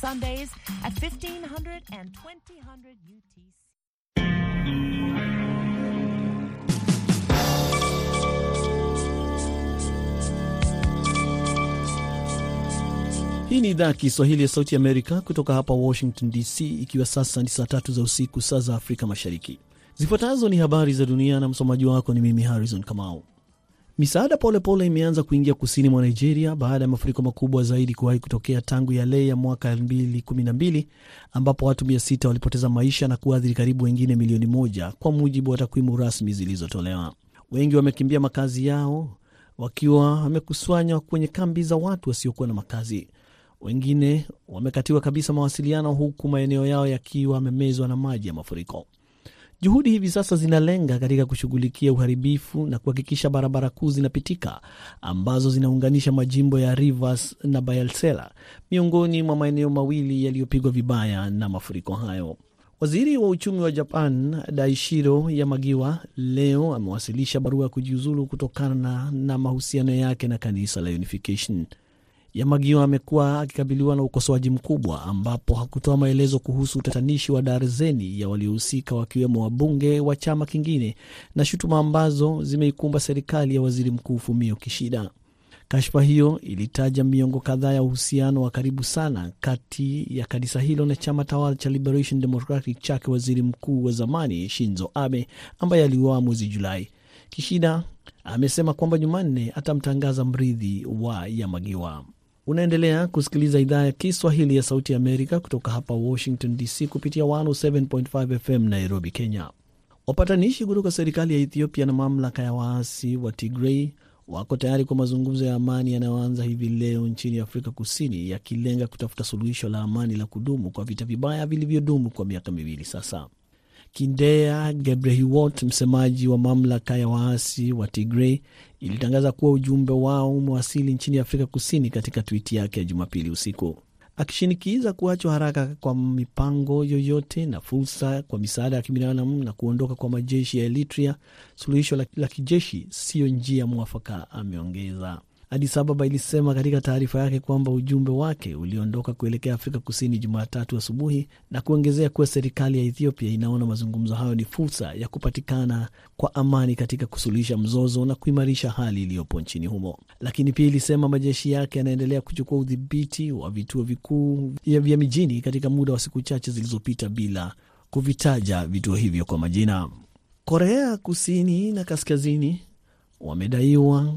Sundays at 1500 and 2000 UTC. Hii ni idhaa ya Kiswahili ya Sauti Amerika kutoka hapa Washington DC, ikiwa sasa ni saa tatu za usiku, saa za Afrika Mashariki. Zifuatazo ni habari za dunia na msomaji wako ni mimi Harrison Kamau. Misaada polepole imeanza kuingia kusini mwa Nigeria baada ya mafuriko makubwa zaidi kuwahi kutokea tangu yale ya mwaka 2012 ambapo watu 600 walipoteza maisha na kuathiri karibu wengine milioni moja, kwa mujibu wa takwimu rasmi zilizotolewa. Wengi wamekimbia makazi yao wakiwa wamekusanywa kwenye kambi za watu wasiokuwa na makazi. Wengine wamekatiwa kabisa mawasiliano, huku maeneo yao yakiwa yamemezwa na maji ya mafuriko. Juhudi hivi sasa zinalenga katika kushughulikia uharibifu na kuhakikisha barabara kuu zinapitika ambazo zinaunganisha majimbo ya Rivers na Bayelsa, miongoni mwa maeneo mawili yaliyopigwa vibaya na mafuriko hayo. Waziri wa uchumi wa Japan Daishiro Yamagiwa leo amewasilisha barua ya kujiuzulu kutokana na, na mahusiano yake na kanisa la Unification. Yamagiwa amekuwa akikabiliwa na ukosoaji mkubwa ambapo hakutoa maelezo kuhusu utatanishi wa darzeni ya waliohusika wakiwemo wabunge wa chama kingine na shutuma ambazo zimeikumba serikali ya waziri mkuu Fumio Kishida. Kashfa hiyo ilitaja miongo kadhaa ya uhusiano wa karibu sana kati ya kanisa hilo na chama tawala cha Liberation Democratic chake waziri mkuu wa zamani Shinzo Abe ambaye aliuawa mwezi Julai. Kishida amesema kwamba Jumanne atamtangaza mrithi wa Yamagiwa. Unaendelea kusikiliza idhaa ya Kiswahili ya Sauti ya Amerika kutoka hapa Washington DC kupitia 107.5 FM Nairobi, Kenya. Wapatanishi kutoka serikali ya Ethiopia na mamlaka ya waasi wa Tigrei wako tayari kwa mazungumzo ya amani yanayoanza hivi leo nchini Afrika Kusini, yakilenga kutafuta suluhisho la amani la kudumu kwa vita vibaya vilivyodumu kwa miaka miwili sasa. Kindea Gebrehiwot, msemaji wa mamlaka ya waasi wa Tigrei, ilitangaza kuwa ujumbe wao umewasili nchini Afrika Kusini katika twiti yake ya Jumapili usiku, akishinikiza kuachwa haraka kwa mipango yoyote na fursa kwa misaada ya kibinadamu na kuondoka kwa majeshi ya Eritrea. Suluhisho la, kijeshi siyo njia mwafaka, ameongeza. Addis Ababa ilisema katika taarifa yake kwamba ujumbe wake uliondoka kuelekea Afrika Kusini Jumatatu asubuhi na kuongezea kuwa serikali ya Ethiopia inaona mazungumzo hayo ni fursa ya kupatikana kwa amani katika kusuluhisha mzozo na kuimarisha hali iliyopo nchini humo. Lakini pia ilisema majeshi yake yanaendelea kuchukua udhibiti wa vituo vikuu vya mijini katika muda wa siku chache zilizopita bila kuvitaja vituo hivyo kwa majina. Korea Kusini na Kaskazini wamedaiwa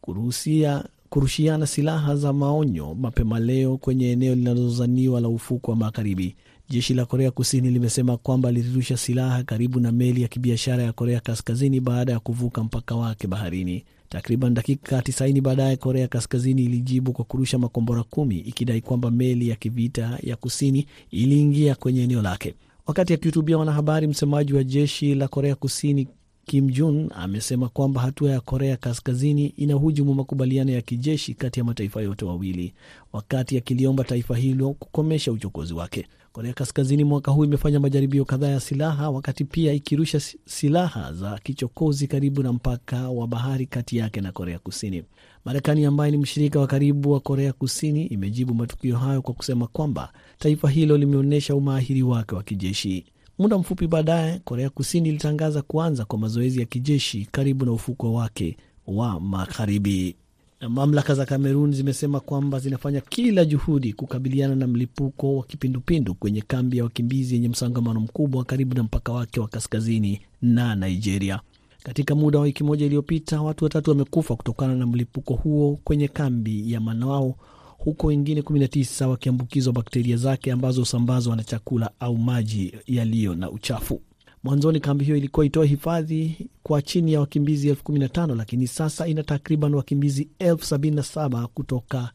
kuruhusia kurushiana silaha za maonyo mapema leo kwenye eneo linalozaniwa la ufuko wa magharibi. Jeshi la Korea Kusini limesema kwamba lilirusha silaha karibu na meli ya kibiashara ya Korea Kaskazini baada ya kuvuka mpaka wake baharini. Takriban dakika 90 baadaye, Korea Kaskazini ilijibu kwa kurusha makombora kumi ikidai kwamba meli ya kivita ya kusini iliingia kwenye eneo lake. Wakati akihutubia wanahabari, msemaji wa jeshi la Korea Kusini Kim Jong amesema kwamba hatua ya Korea Kaskazini inahujumu makubaliano ya kijeshi kati ya mataifa yote wawili, wakati akiliomba taifa hilo kukomesha uchokozi wake. Korea Kaskazini mwaka huu imefanya majaribio kadhaa ya silaha, wakati pia ikirusha silaha za kichokozi karibu na mpaka wa bahari kati yake na Korea Kusini. Marekani ambaye ni mshirika wa karibu wa Korea Kusini imejibu matukio hayo kwa kusema kwamba taifa hilo limeonyesha umahiri wake wa kijeshi. Muda mfupi baadaye Korea Kusini ilitangaza kuanza kwa mazoezi ya kijeshi karibu na ufukwe wake wa magharibi. Na mamlaka za Kamerun zimesema kwamba zinafanya kila juhudi kukabiliana na mlipuko wa kipindupindu kwenye kambi ya wakimbizi yenye msongamano mkubwa karibu na mpaka wake wa kaskazini na Nigeria. Katika muda wa wiki moja iliyopita, watu watatu wamekufa kutokana na mlipuko huo kwenye kambi ya Manao huko wengine 19 wakiambukizwa bakteria zake ambazo husambazwa na chakula au maji yaliyo na uchafu. Mwanzoni kambi hiyo ilikuwa itoa hifadhi kwa chini ya wakimbizi elfu kumi na tano lakini sasa ina takriban wakimbizi elfu sabini na saba kutoka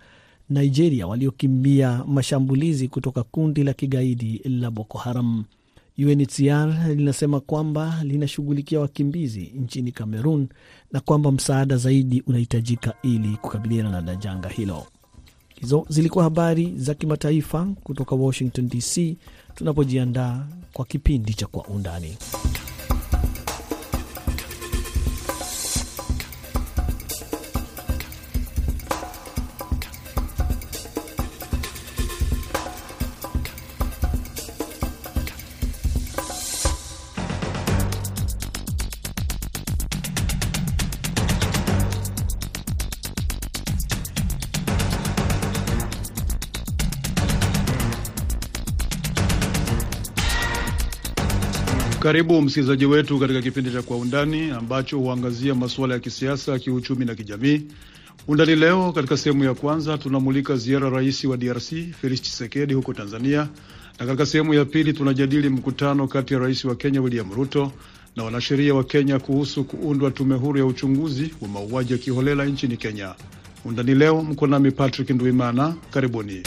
Nigeria waliokimbia mashambulizi kutoka kundi la kigaidi la Boko Haram. UNHCR linasema kwamba linashughulikia wakimbizi nchini Cameroon na kwamba msaada zaidi unahitajika ili kukabiliana na janga hilo. Hizo zilikuwa habari za kimataifa kutoka Washington DC, tunapojiandaa kwa kipindi cha Kwa Undani. Karibu msikilizaji wetu katika kipindi cha Kwa Undani ambacho huangazia masuala ya kisiasa, kiuchumi na kijamii. Undani leo, katika sehemu ya kwanza tunamulika ziara rais wa DRC Felix Tshisekedi huko Tanzania, na katika sehemu ya pili tunajadili mkutano kati ya rais wa Kenya William Ruto na wanasheria wa Kenya kuhusu kuundwa tume huru ya uchunguzi wa mauaji ya kiholela nchini Kenya. Undani leo, mko nami Patrick Ndwimana. Karibuni.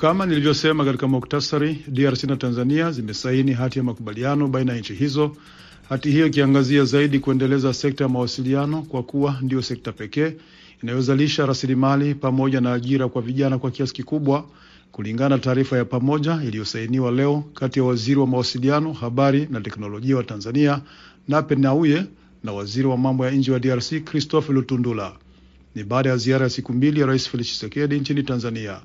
Kama nilivyosema katika muktasari, DRC na Tanzania zimesaini hati ya makubaliano baina ya nchi hizo, hati hiyo ikiangazia zaidi kuendeleza sekta ya mawasiliano kwa kuwa ndiyo sekta pekee inayozalisha rasilimali pamoja na ajira kwa vijana kwa kiasi kikubwa, kulingana na taarifa ya pamoja iliyosainiwa leo kati ya waziri wa mawasiliano, habari na teknolojia wa Tanzania Nape Nnauye na waziri wa mambo ya nje wa DRC Christophe Lutundula. Ni baada ya ziara ya siku mbili ya Rais Felix Tshisekedi nchini Tanzania.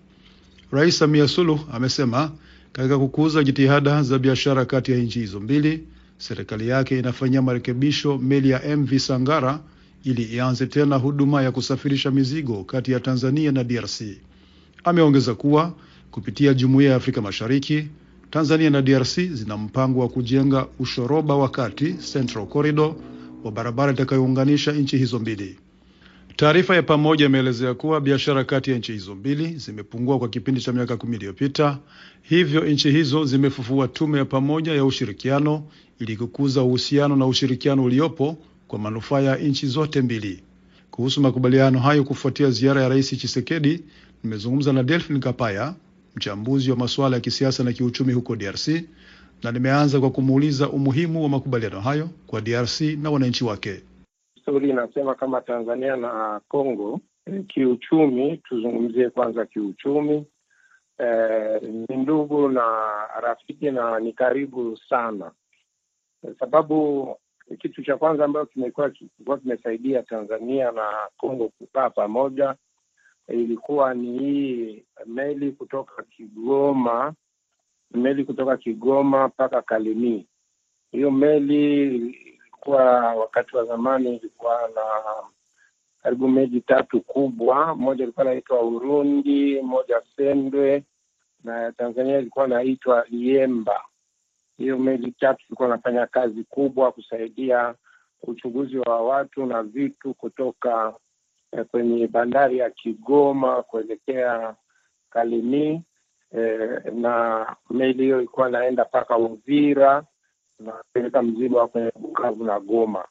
Rais Samia Suluhu amesema katika kukuza jitihada za biashara kati ya nchi hizo mbili, serikali yake inafanyia marekebisho meli ya MV Sangara ili ianze tena huduma ya kusafirisha mizigo kati ya Tanzania na DRC. Ameongeza kuwa kupitia Jumuiya ya Afrika Mashariki, Tanzania na DRC zina mpango wa kujenga ushoroba wa kati, Central Corridor, wa barabara itakayounganisha nchi hizo mbili. Taarifa ya pamoja imeelezea kuwa biashara kati ya nchi hizo mbili zimepungua kwa kipindi cha miaka kumi iliyopita, hivyo nchi hizo zimefufua tume ya pamoja ya ushirikiano ili kukuza uhusiano na ushirikiano uliopo kwa manufaa ya nchi zote mbili. Kuhusu makubaliano hayo kufuatia ziara ya Rais Chisekedi, nimezungumza na Delphin Kapaya, mchambuzi wa masuala ya kisiasa na kiuchumi huko DRC, na nimeanza kwa kumuuliza umuhimu wa makubaliano hayo kwa DRC na wananchi wake. Historia inasema kama Tanzania na Congo kiuchumi, tuzungumzie kwanza kiuchumi, eh, ni ndugu na rafiki na ni karibu sana, sababu kitu cha kwanza ambayo kimekuwa kilikuwa kimesaidia Tanzania na Congo kukaa pamoja ilikuwa ni hii meli kutoka Kigoma, meli kutoka Kigoma mpaka Kalemie. Hiyo meli kwa wakati wa zamani ilikuwa na karibu meli tatu kubwa. Moja ilikuwa inaitwa Urundi, moja Sendwe na Tanzania ilikuwa inaitwa Liemba. Hiyo meli tatu ilikuwa inafanya kazi kubwa kusaidia uchunguzi wa watu na vitu kutoka eh, kwenye bandari ya Kigoma kuelekea Kalemie eh, na meli hiyo ilikuwa inaenda mpaka Uvira napeleka mzigo kwenye Bukavu na Goma,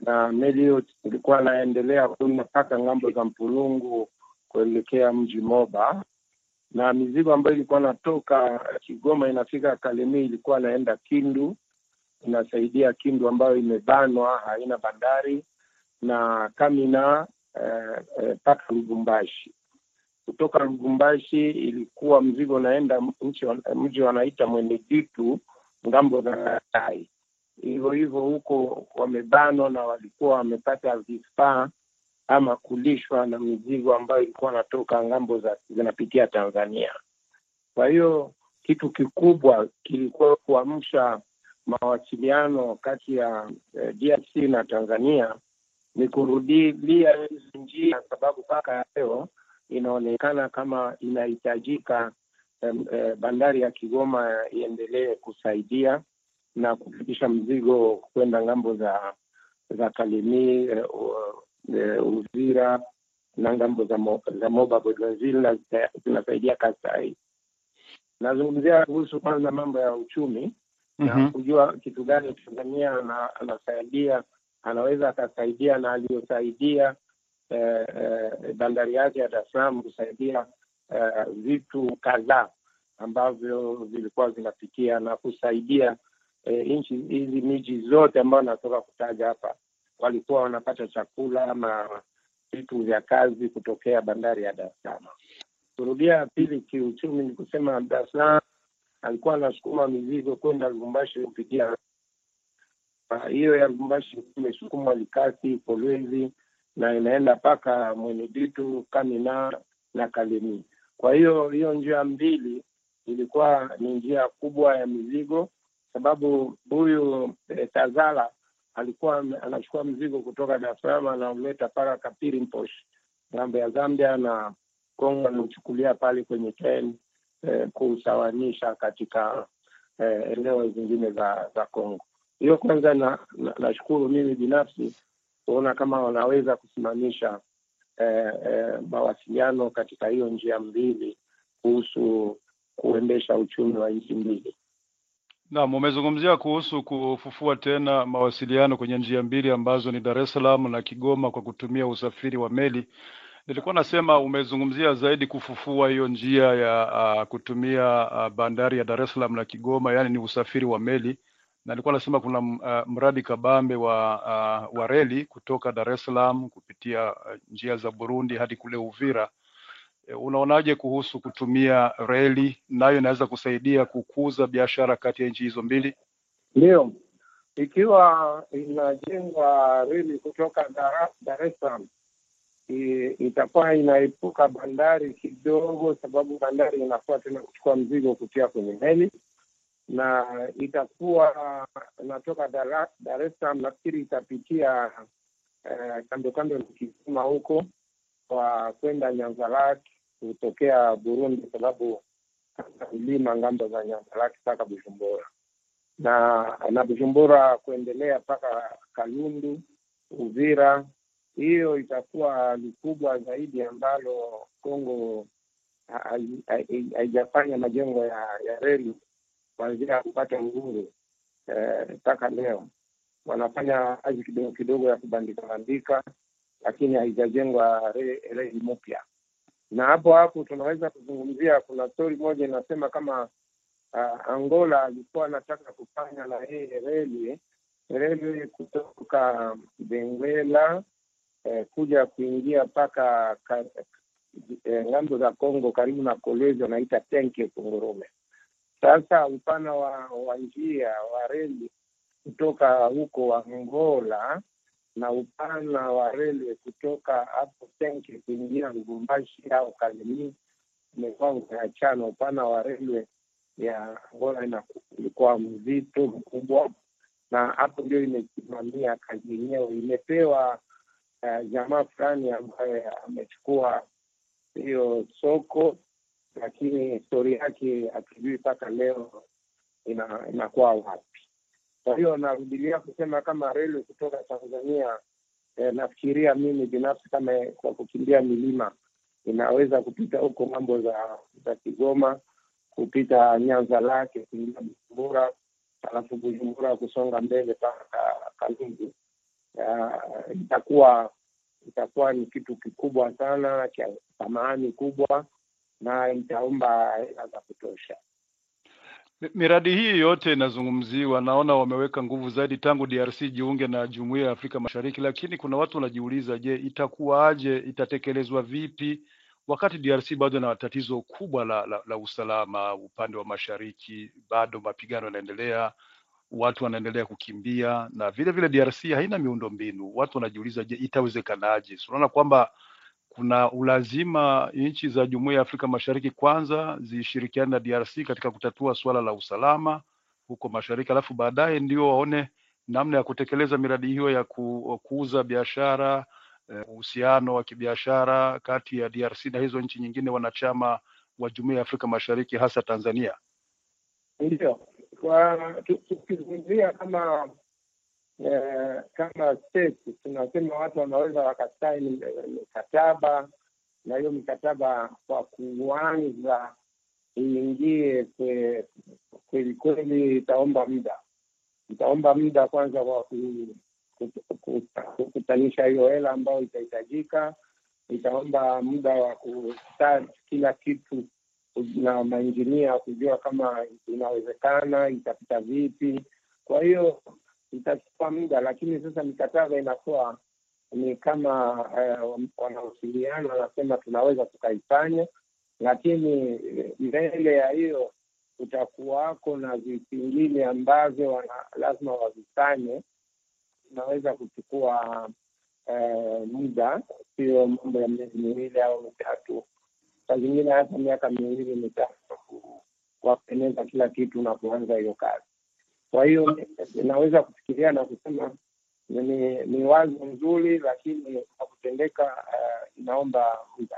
na meli hiyo ilikuwa naendelea kwenda mpaka ng'ambo za Mpulungu kuelekea mji Moba, na mizigo ambayo ilikuwa natoka Kigoma inafika Kalemie ilikuwa naenda Kindu, inasaidia Kindu ambayo imebanwa, haina bandari, na Kamina mpaka eh, eh, Lubumbashi. Kutoka Lubumbashi ilikuwa mzigo unaenda mji wanaita Mweneditu ng'ambo za Kasai. Hivyo hivyo huko wamebanwa na walikuwa wamepata vifaa ama kulishwa na mizigo ambayo ilikuwa natoka ng'ambo za zinapitia Tanzania. Kwa hiyo kitu kikubwa kilikuwa kuamsha mawasiliano kati ya eh, DRC na Tanzania ni kurudilia hizi njia, sababu mpaka leo inaonekana kama inahitajika bandari ya Kigoma iendelee kusaidia na kufikisha mzigo kwenda ng'ambo za za Kalemie, eh, eh, Uvira na ng'ambo za, mo, za Moba Bougainville zinasaidia Kasai. Nazungumzia kuhusu kwanza mambo ya uchumi mm -hmm. na kujua kitu gani Tanzania anasaidia anaweza akasaidia na aliyosaidia eh, eh, bandari yake ya Dar es Salaam kusaidia Uh, vitu kadhaa ambavyo vilikuwa vinafikia na kusaidia eh, nchi hizi miji zote ambayo natoka kutaja hapa, walikuwa wanapata chakula ama vitu vya kazi kutokea bandari ya Dar es Salaam. Kurudia pili, kiuchumi ni kusema Dar es Salaam alikuwa anasukuma mizigo kwenda Lubumbashi kupitia hiyo ya Lubumbashi imesukumwa Likasi, Kolwezi na inaenda mpaka Mweneditu, Kamina na Kalemie. Kwa hiyo hiyo njia mbili ilikuwa ni njia kubwa ya mizigo sababu huyu eh, Tazara alikuwa anachukua mzigo kutoka Dar es Salaam anauleta mpaka Kapirimposh ng'ambo ya Zambia na Kongo anauchukulia pale kwenye treni eh, kuusawanisha katika eh, eneo zingine za za Kongo. Hiyo kwanza na- na- nashukuru mimi binafsi kuona kama wanaweza kusimamisha eh, eh, mawasiliano katika hiyo njia mbili kuhusu kuendesha uchumi wa nchi mbili. Naam, umezungumzia kuhusu kufufua tena mawasiliano kwenye njia mbili ambazo ni Dar es Salaam na Kigoma kwa kutumia usafiri wa meli. Nilikuwa nasema umezungumzia zaidi kufufua hiyo njia ya uh, kutumia uh, bandari ya Dar es Salaam na Kigoma, yaani ni usafiri wa meli, na nilikuwa nasema kuna uh, mradi kabambe wa uh, wa reli kutoka Dar es Salaam kupitia uh, njia za Burundi hadi kule Uvira. E, unaonaje kuhusu kutumia reli? Nayo inaweza kusaidia kukuza biashara kati ya nchi hizo mbili. Ndio, ikiwa inajengwa reli kutoka Dar Dar es Salaam itakuwa inaepuka bandari kidogo, sababu bandari inakuwa tena kuchukua mzigo kutia kwenye meli, na itakuwa natoka Dar es Salaam, nafikiri itapitia eh, kando kando na Kisima huko kwa kwenda Nyanza-Lake kutokea Burundi, sababu milima ng'ambo za Nyanza-Lake mpaka Bujumbura na na Bujumbura kuendelea mpaka Kalundu, Uvira. Hiyo itakuwa likubwa zaidi ambalo Kongo hai- hai- haijafanya majengo ya, ya reli kuanzia kupata uhuru eh, mpaka leo. Wanafanya kazi kidogo kidogo ya kubandika bandika, lakini haijajengwa re- reli mpya. Na hapo hapo tunaweza kuzungumzia, kuna stori moja inasema kama uh, Angola alikuwa anataka kufanya na yeye reli reli kutoka Benguela eh, kuja kuingia mpaka ka, eh, ng'ambo za Kongo karibu na Kolwezi wanaita Tenke Kungurume. Sasa upana wa, wa njia wa reli kutoka huko Angola na upana wa reli kutoka hapo Senke kuingia Lubumbashi au Kalemi umekuwa umeachana. Upana wa reli ya Angola ilikuwa mzito mkubwa, na hapo ndio imesimamia kazi yenyewe. Imepewa uh, jamaa fulani ambaye amechukua hiyo soko, lakini historia yake hatujui mpaka leo ina- inakuwa wapi. Kwa hiyo narudilia kusema kama reli kutoka Tanzania eh, nafikiria mimi binafsi kama kwa kukimbia milima inaweza kupita huko mambo za za Kigoma kupita Nyanza Lake kuingia Bujumbura, alafu Bujumbura kusonga mbele mpaka Kalungu. Uh, itakuwa itakuwa ni kitu kikubwa sana cha thamani kubwa na itaomba hela za kutosha. Miradi hii yote inazungumziwa, naona wameweka nguvu zaidi tangu DRC jiunge na Jumuiya ya Afrika Mashariki, lakini kuna watu wanajiuliza, je, itakuwaje? Itatekelezwa vipi wakati DRC bado na tatizo kubwa la, la, la usalama upande wa mashariki, bado mapigano yanaendelea, watu wanaendelea kukimbia, na vile vile DRC haina miundo mbinu. Watu wanajiuliza, je, itawezekanaje? Tunaona kwamba kuna ulazima nchi za Jumuiya ya Afrika Mashariki kwanza zishirikiane na DRC katika kutatua suala la usalama huko mashariki, alafu baadaye ndio waone namna ya kutekeleza miradi hiyo ya kukuza biashara eh, uhusiano wa kibiashara kati ya DRC na hizo nchi nyingine wanachama wa Jumuiya ya Afrika Mashariki hasa Tanzania. Ndio tukizungumzia kama eh, kama state tunasema watu wanaweza wakasaini mikataba na hiyo mikataba kwa kuanza iingie kwe- kweli kweli, itaomba muda, itaomba muda kwanza kwa ku- ku- ku- kukutanisha hiyo hela ambayo itahitajika, itaomba muda wa kustart kila kitu na mainjinia kujua kama inawezekana, itapita vipi. Kwa hiyo itachukua muda, lakini sasa mikataba inakuwa ni kama uh, wanawasiliana, wanasema tunaweza tukaifanya, lakini eh, mbele ya hiyo kutakuwako na vipingine ambavyo wana, lazima wavifanye. Inaweza kuchukua uh, muda, sio mambo ya miezi miwili au mitatu saa zingine hata miaka miwili mitatu ku- kuwapeneza kila kitu na kuanza hiyo kazi. Kwa hiyo naweza kufikiria na kusema ni, ni wazo nzuri, lakini kwa uh, inaomba muda.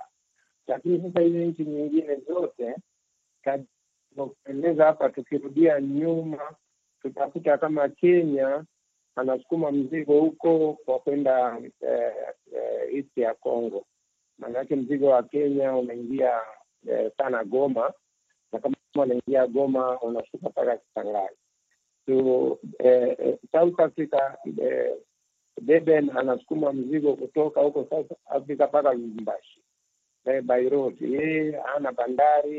Lakini sasa hizi nchi nyingine zote kueleza hapa, tukirudia nyuma, tutakuta kama Kenya anasukuma mzigo huko kwa kwenda eh, eh, east ya Congo. Maanake mzigo wa Kenya unaingia eh, sana Goma, na kama unaingia Goma unashuka mpaka Kisangani. So, eh, eh, South Africa eh, Deben anasukuma mzigo kutoka huko South Africa mpaka Lubumbashi eh, by road. Yeye hana bandari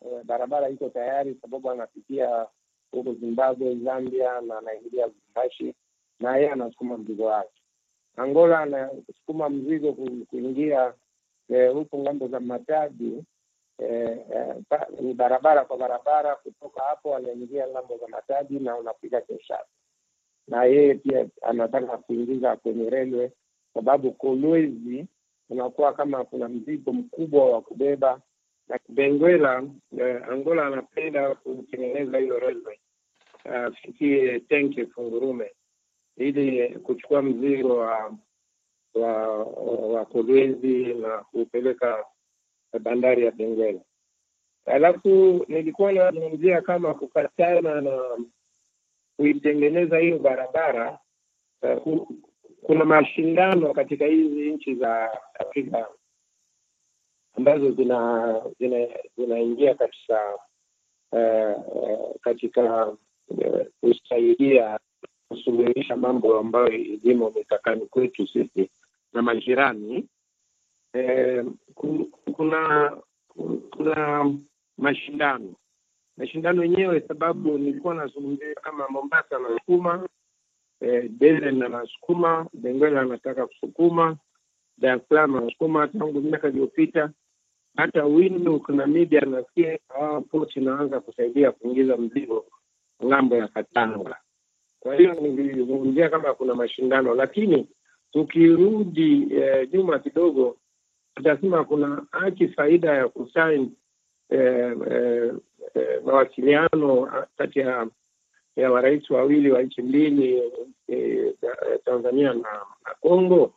eh, barabara iko tayari, sababu anapitia huko Zimbabwe, Zambia na anaingilia Lubumbashi na yeye anasukuma mzigo wake. Angola anasukuma mzigo kuingia eh, ng'ambo za Matadi eh, eh, ni barabara kwa barabara. Kutoka hapo anaingia ng'ambo za Matadi na unafika Kinshasa, na yeye pia anataka kuingiza kwenye railway, sababu Kolwezi unakuwa kama kuna mzigo mkubwa wa kubeba na Benguela eh, Angola anapenda kutengeneza hiyo railway afikie uh, tenke Fungurume ili kuchukua mzigo wa wa, wa Kolwezi na kupeleka bandari ya Benguela. Alafu nilikuwa nazungumzia kama kukatana na kuitengeneza hiyo barabara. Uh, kuna mashindano katika hizi nchi za Afrika ambazo zina zinaingia katika uh, katika uh, kusaidia kusuluhisha mambo ambayo ilimo mipakani kwetu sisi na majirani. Eh, kuna kuna mashindano mashindano yenyewe, sababu nilikuwa nazungumzia kama Mombasa anasukuma eh, Deben anasukuma, Benguela anataka kusukuma, Dar es Salaam anasukuma tangu miaka iliyopita. Hata Windhoek Namibia nasikia hawa port inaanza kusaidia kuingiza mzigo ng'ambo ya Katanga. Kwa hiyo nilizungumzia kama kuna mashindano, lakini tukirudi eh, kidogo tutasema kuna haki faida ya kusaini eh, eh, eh, mawasiliano kati ya ya marais wawili wa nchi mbili eh, Tanzania na, na Kongo,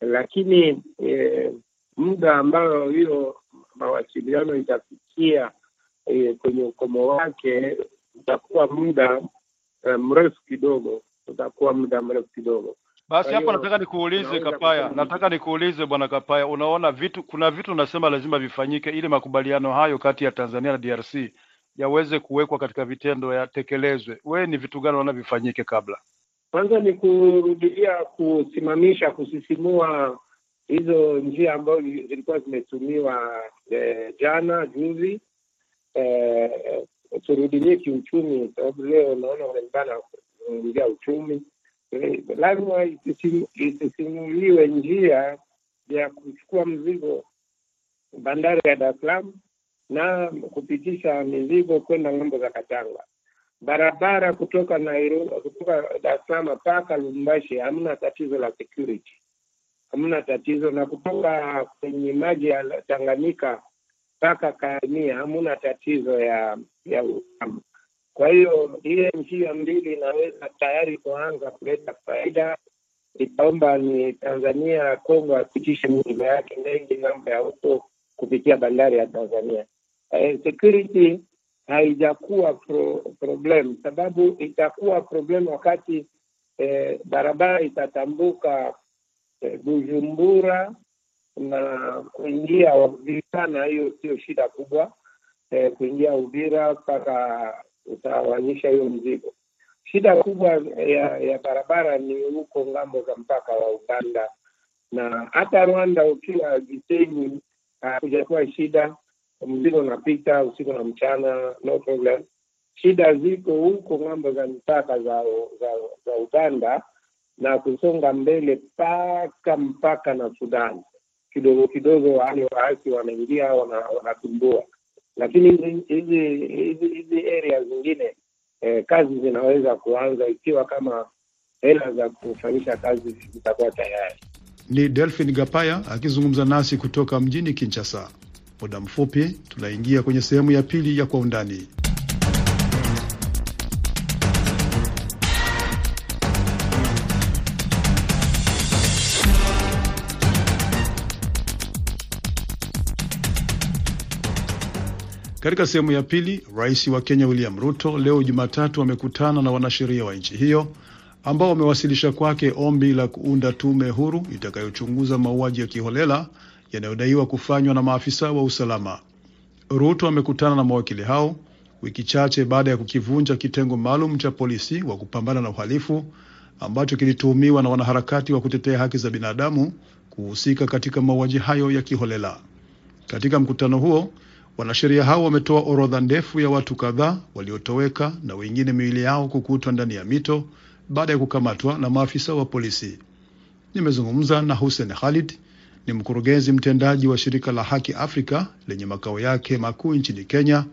lakini eh, muda ambayo hiyo mawasiliano itafikia eh, kwenye ukomo wake utakuwa muda eh, mrefu kidogo, utakuwa muda mrefu kidogo. Basi hapo nataka nikuulize Kapaya, nataka nikuulize bwana Kapaya, unaona vitu, kuna vitu unasema lazima vifanyike ili makubaliano hayo kati ya Tanzania na DRC yaweze kuwekwa katika vitendo, yatekelezwe. Wewe ni vitu gani unaona vifanyike kabla? Kwanza ni kurudilia kusimamisha, kusisimua hizo njia ambazo zilikuwa zimetumiwa eh, jana juzi eh, turudilie kiuchumi, sababu leo unaona wanaibana kuingia uchumi. Lazima isisimuliwe njia ya kuchukua mzigo bandari ya Dar es Salaam na kupitisha mizigo kwenda ng'ambo za Katanga. Barabara kutoka Nairobi, kutoka Dar es Salaam mpaka Lubumbashi hamna tatizo la security, hamna tatizo, na kutoka kwenye maji ya Tanganyika mpaka Kaania hamuna tatizo ya ya usalama. Kwa hiyo ile njia mbili inaweza tayari kuanza kuleta faida. Itaomba ni Tanzania Kongo apitishe mizigo yake mengi ng'ambo ya huko kupitia bandari ya Tanzania. Eh, security haijakuwa pro, problem, sababu itakuwa problem wakati eh, barabara itatambuka eh, Bujumbura na kuingia Uvira, na hiyo sio shida kubwa eh, kuingia Uvira mpaka utawanyisha hiyo mzigo. Shida kubwa ya, ya barabara ni huko ng'ambo za mpaka wa Uganda na hata Rwanda. Ukiwa Gisenyi hakujakuwa shida, mzigo unapita usiku na mchana, no problem. Shida ziko huko ng'ambo za mpaka za, za, za Uganda na kusonga mbele mpaka mpaka na Sudan kidogo kidogo, wale waasi wanaingia wanatumbua, lakini hizi hizi area zingine eh, kazi zinaweza kuanza ikiwa kama hela za kufanyisha kazi zitakuwa tayari. Ni Delphin Gapaya akizungumza nasi kutoka mjini Kinshasa. Muda mfupi tunaingia kwenye sehemu ya pili ya Kwa Undani. Katika sehemu ya pili, rais wa Kenya William Ruto leo Jumatatu amekutana na wanasheria wa nchi hiyo ambao wamewasilisha kwake ombi la kuunda tume huru itakayochunguza mauaji ya kiholela yanayodaiwa kufanywa na maafisa wa usalama. Ruto amekutana na mawakili hao wiki chache baada ya kukivunja kitengo maalum cha polisi wa kupambana na uhalifu ambacho kilituhumiwa na wanaharakati wa kutetea haki za binadamu kuhusika katika mauaji hayo ya kiholela. Katika mkutano huo, wanasheria hao wametoa orodha ndefu ya watu kadhaa waliotoweka na wengine miili yao kukutwa ndani ya mito baada ya kukamatwa na maafisa wa polisi. Nimezungumza na Hussein Khalid, ni mkurugenzi mtendaji wa shirika la Haki Afrika lenye makao yake makuu nchini Kenya,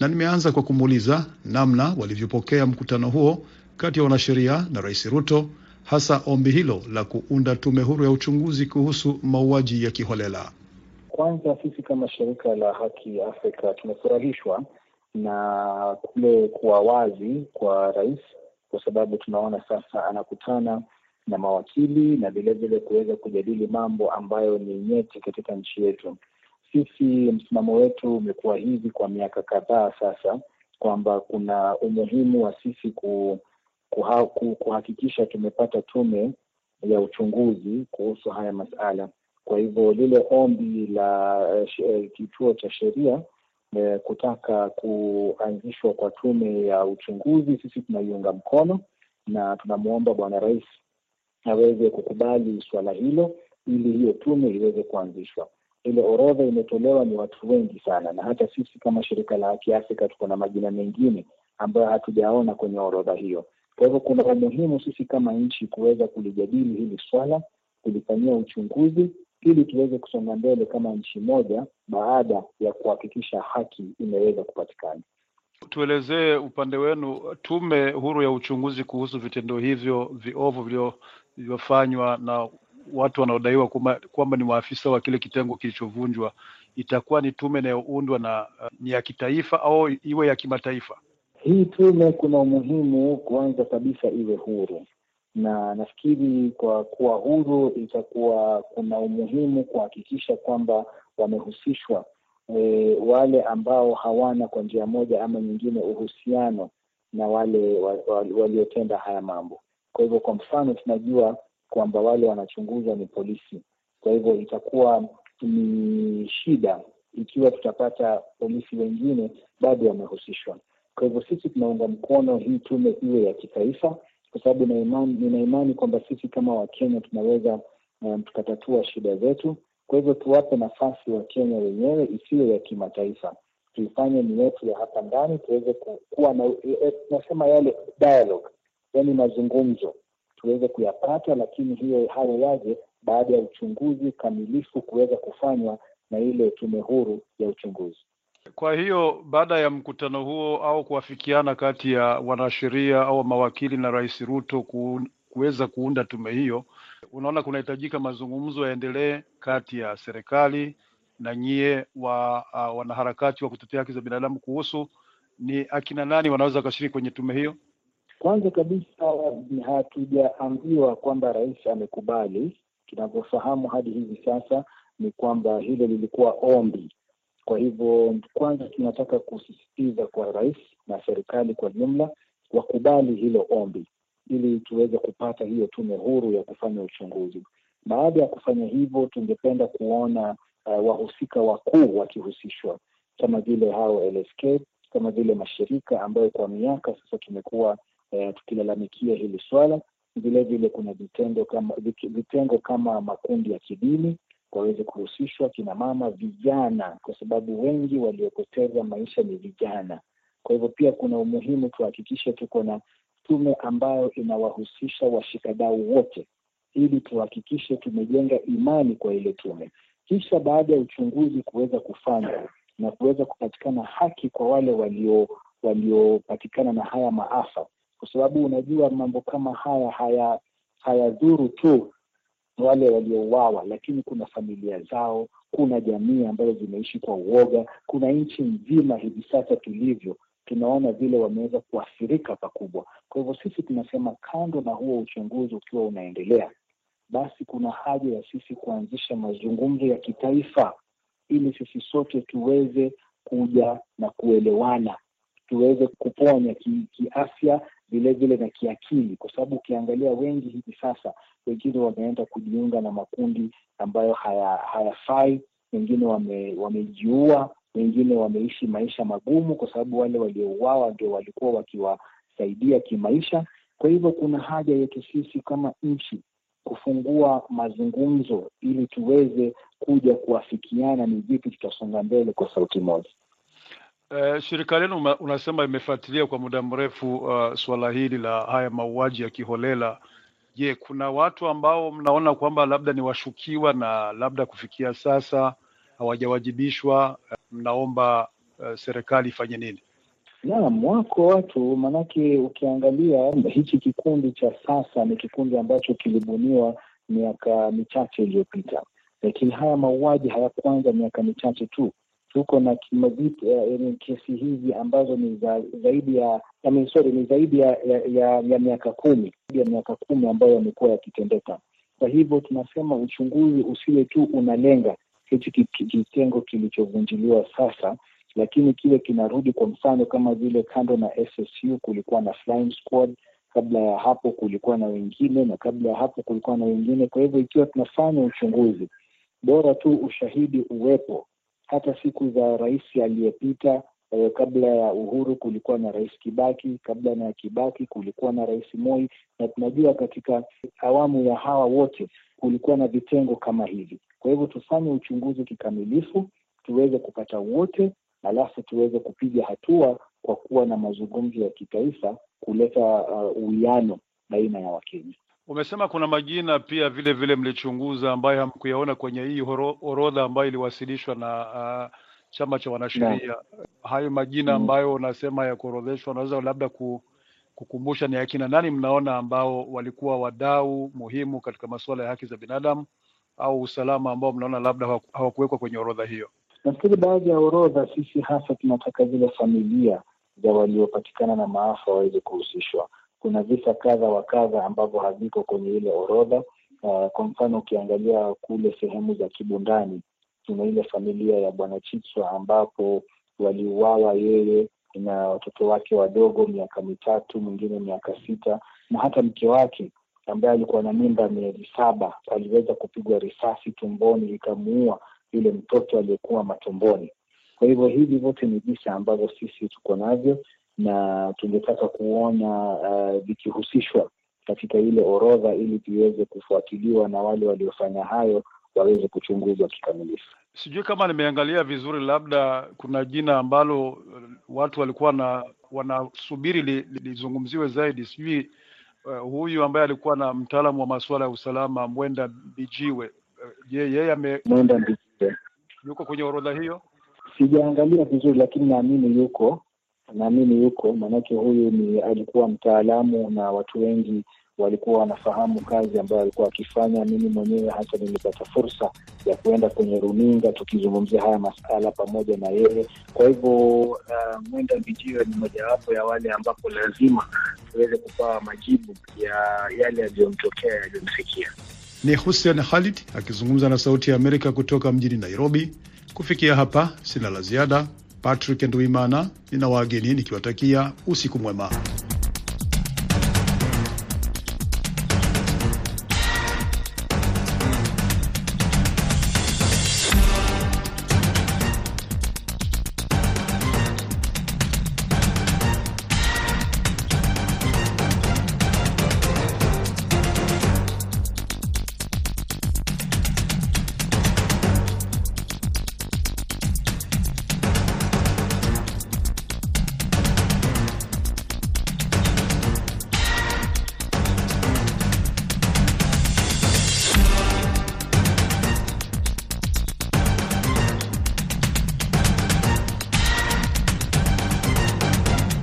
na nimeanza kwa kumuuliza namna walivyopokea mkutano huo kati ya wanasheria na Rais Ruto, hasa ombi hilo la kuunda tume huru ya uchunguzi kuhusu mauaji ya kiholela. Kwanza sisi kama shirika la Haki Afrika tumefurahishwa na kule kuwa wazi kwa rais, kwa sababu tunaona sasa anakutana na mawakili na vilevile kuweza kujadili mambo ambayo ni nyeti katika nchi yetu. Sisi msimamo wetu umekuwa hivi kwa miaka kadhaa sasa, kwamba kuna umuhimu wa sisi ku, kuha, kuhakikisha tumepata tume ya uchunguzi kuhusu haya masala. Kwa hivyo lile ombi la eh, kituo cha sheria eh, kutaka kuanzishwa kwa tume ya uchunguzi, sisi tunaiunga mkono na tunamwomba Bwana Rais aweze kukubali suala hilo ili hiyo tume iweze kuanzishwa. Ile orodha imetolewa ni watu wengi sana, na hata sisi kama shirika la Haki Afrika tuko na majina mengine ambayo hatujaona kwenye orodha hiyo. Kwa hivyo kuna umuhimu sisi kama nchi kuweza kulijadili hili swala, kulifanyia uchunguzi ili tuweze kusonga mbele kama nchi moja, baada ya kuhakikisha haki imeweza kupatikana. Tuelezee upande wenu, tume huru ya uchunguzi kuhusu vitendo hivyo viovu vilivyofanywa na watu wanaodaiwa kwamba ni maafisa wa kile kitengo kilichovunjwa, itakuwa ni tume inayoundwa na uh, ni ya kitaifa au iwe ya kimataifa? Hii tume kuna umuhimu kwanza kabisa iwe huru, na nafikiri kwa kuwa huru itakuwa kuna umuhimu kuhakikisha kwamba wamehusishwa e, wale ambao hawana kwa njia moja ama nyingine uhusiano na wale waliotenda wa, wa, haya mambo. Kwa hivyo, kwa mfano tunajua kwamba wale wanachunguzwa ni polisi. Kwa hivyo itakuwa ni shida ikiwa tutapata polisi wengine bado wamehusishwa. Kwa hivyo sisi tunaunga mkono hii tume iwe ya kitaifa, kwa sababu nina imani kwamba sisi kama Wakenya tunaweza um, tukatatua shida zetu. Kwa hivyo tuwape nafasi Wakenya wenyewe, isiyo ya kimataifa, tuifanye ni yetu ya hapa ndani, tuweze kuwa na tunasema yale dialogue, yani mazungumzo tuweze kuyapata, lakini hiyo hayo yaje baada ya uchunguzi kamilifu kuweza kufanywa na ile tume huru ya uchunguzi. Kwa hiyo baada ya mkutano huo au kuafikiana kati ya wanasheria au mawakili na Rais Ruto ku, kuweza kuunda tume hiyo, unaona kunahitajika mazungumzo yaendelee kati ya serikali na nyie wa uh, wanaharakati wa kutetea haki za binadamu kuhusu ni akina nani wanaweza wakashiriki kwenye tume hiyo? Kwanza kabisa hatujaambiwa kwamba rais amekubali. Tunavyofahamu hadi hivi sasa ni kwamba hilo lilikuwa ombi. Kwa hivyo, kwanza tunataka kusisitiza kwa rais na serikali kwa jumla wakubali hilo ombi, ili tuweze kupata hiyo tume huru ya kufanya uchunguzi. Baada ya kufanya hivyo, tungependa kuona uh, wahusika wakuu wakihusishwa kama vile hao LSK, kama vile mashirika ambayo kwa miaka sasa tumekuwa uh, tukilalamikia hili swala. Vile vile kuna vitendo kama vitengo kama makundi ya kidini waweze kuhusishwa, kina mama, vijana, kwa sababu wengi waliopoteza maisha ni vijana. Kwa hivyo pia kuna umuhimu tuhakikishe tuko na tume ambayo inawahusisha washikadau wote, ili tuhakikishe tumejenga imani kwa ile tume. Kisha baada ya uchunguzi kuweza kufanywa na kuweza kupatikana haki kwa wale walio waliopatikana na haya maafa, kwa sababu unajua mambo kama haya haya hayadhuru tu wale waliouawa, lakini kuna familia zao, kuna jamii ambazo zimeishi kwa uoga, kuna nchi nzima hivi sasa tulivyo tunaona vile wameweza kuathirika pakubwa. Kwa hivyo sisi tunasema kando na huo uchunguzi ukiwa unaendelea, basi kuna haja ya sisi kuanzisha mazungumzo ya kitaifa ili sisi sote tuweze kuja na kuelewana, tuweze kuponya kiafya ki vilevile na kiakili, kwa sababu ukiangalia wengi hivi sasa, wengine wameenda kujiunga na makundi ambayo haya hayafai, wengine wame, wamejiua, wengine wameishi maisha magumu, kwa sababu wale waliouawa ndio walikuwa wakiwasaidia kimaisha. Kwa hivyo kuna haja yetu sisi kama nchi kufungua mazungumzo ili tuweze kuja kuafikiana ni vipi tutasonga mbele kwa sauti moja. Uh, shirika lenu unasema imefuatilia kwa muda mrefu uh, suala hili la haya mauaji ya kiholela. Je, kuna watu ambao mnaona kwamba labda ni washukiwa na labda kufikia sasa hawajawajibishwa? Mnaomba uh, serikali ifanye nini? Naam, wako watu, maanake ukiangalia hichi kikundi cha sasa ni kikundi ambacho kilibuniwa miaka michache iliyopita, lakini haya mauaji hayakuanza miaka michache tu. Tuko na uh, kesi hizi ambazo ni za zaidi ya I sorry, ni zaidi ya ya, ya, ya miaka kumi ya miaka kumi ambayo yamekuwa yakitendeka. Kwa hivyo tunasema uchunguzi usiwe tu unalenga hichi kitengo kilichovunjiliwa sasa lakini kile kinarudi kwa mfano kama vile kando na SSU kulikuwa na flying squad, kabla ya hapo kulikuwa na wengine, na kabla ya hapo kulikuwa na wengine. Kwa hivyo ikiwa tunafanya uchunguzi, bora tu ushahidi uwepo. Hata siku za rais aliyepita, eh, kabla ya Uhuru kulikuwa na rais Kibaki, kabla na Kibaki kulikuwa na rais Moi, na tunajua katika awamu ya hawa wote kulikuwa na vitengo kama hivi. Kwa hivyo tufanye uchunguzi kikamilifu, tuweze kupata wote alafu tuweze kupiga hatua kwa kuwa na mazungumzo ya kitaifa kuleta uwiano uh, baina ya Wakenya. Umesema kuna majina pia vile vile mlichunguza ambayo hamkuyaona kwenye hii orodha ambayo iliwasilishwa na uh, chama cha wanasheria. Hayo majina ambayo unasema ya kuorodheshwa, unaweza labda kukumbusha ni akina nani mnaona ambao walikuwa wadau muhimu katika masuala ya haki za binadamu au usalama ambao mnaona labda hawakuwekwa kwenye orodha hiyo? Nafikiri baadhi ya orodha, sisi hasa tunataka zile familia za waliopatikana na maafa waweze kuhusishwa. Kuna visa kadha wa kadha ambavyo haviko kwenye ile orodha. Uh, kwa mfano ukiangalia kule sehemu za Kibundani, kuna ile familia ya Bwana Chitswa ambapo waliuawa yeye na watoto wake wadogo, miaka mitatu, mwingine miaka sita, na hata mke wake ambaye alikuwa na mimba miezi saba aliweza kupigwa risasi tumboni ikamuua yule mtoto aliyekuwa matumboni. Kwa hivyo hivi vyote ni visa ambavyo sisi tuko navyo na tungetaka kuona vikihusishwa uh, katika ile orodha ili viweze kufuatiliwa na wale waliofanya hayo waweze kuchunguzwa kikamilifu. Sijui kama nimeangalia vizuri, labda kuna jina ambalo watu walikuwa na wanasubiri lizungumziwe li, zaidi. Sijui uh, huyu ambaye alikuwa na mtaalamu wa masuala ya usalama Mwenda Mbijiwe, je, uh, yeye ame Mwenda Mbijiwe yuko kwenye orodha hiyo? Sijaangalia vizuri, lakini naamini yuko, naamini yuko, maanake huyu ni alikuwa mtaalamu na watu wengi walikuwa wanafahamu kazi ambayo alikuwa akifanya. Mimi mwenyewe hata nilipata fursa ya kuenda kwenye runinga tukizungumzia haya masala pamoja na yeye. Kwa hivyo uh, Mwenda Mbijiwe ni mojawapo ya wale ambapo lazima tuweze kupawa majibu ya yale yaliyomtokea yaliyomfikia. Ni Hussein Khalid akizungumza na Sauti ya Amerika kutoka mjini Nairobi. Kufikia hapa sina la ziada. Patrick Nduimana nina wageni nikiwatakia usiku mwema.